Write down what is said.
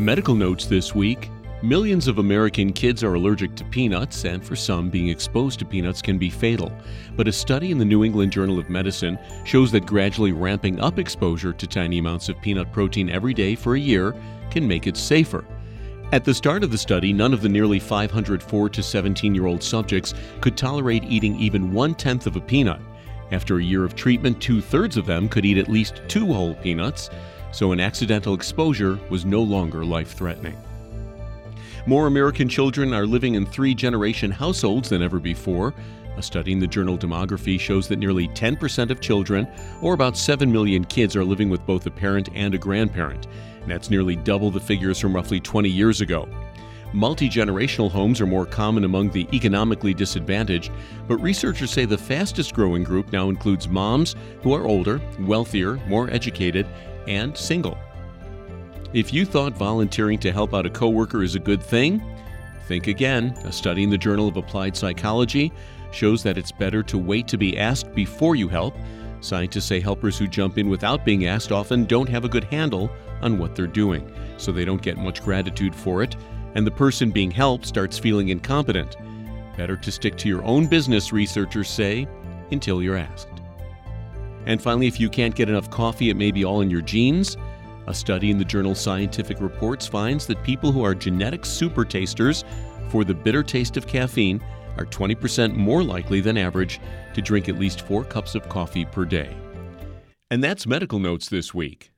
Medical notes this week Millions of American kids are allergic to peanuts, and for some, being exposed to peanuts can be fatal. But a study in the New England Journal of Medicine shows that gradually ramping up exposure to tiny amounts of peanut protein every day for a year can make it safer. At the start of the study, none of the nearly 504 to 17 year old subjects could tolerate eating even one tenth of a peanut. After a year of treatment, two thirds of them could eat at least two whole peanuts, so an accidental exposure was no longer life threatening. More American children are living in three generation households than ever before. A study in the journal Demography shows that nearly 10% of children, or about 7 million kids, are living with both a parent and a grandparent. And that's nearly double the figures from roughly 20 years ago. Multi generational homes are more common among the economically disadvantaged, but researchers say the fastest growing group now includes moms who are older, wealthier, more educated, and single. If you thought volunteering to help out a coworker is a good thing, think again. A study in the Journal of Applied Psychology shows that it's better to wait to be asked before you help. Scientists say helpers who jump in without being asked often don't have a good handle on what they're doing, so they don't get much gratitude for it, and the person being helped starts feeling incompetent. Better to stick to your own business, researchers say, until you're asked. And finally, if you can't get enough coffee, it may be all in your genes. A study in the journal Scientific Reports finds that people who are genetic super tasters for the bitter taste of caffeine are 20% more likely than average to drink at least four cups of coffee per day. And that's medical notes this week.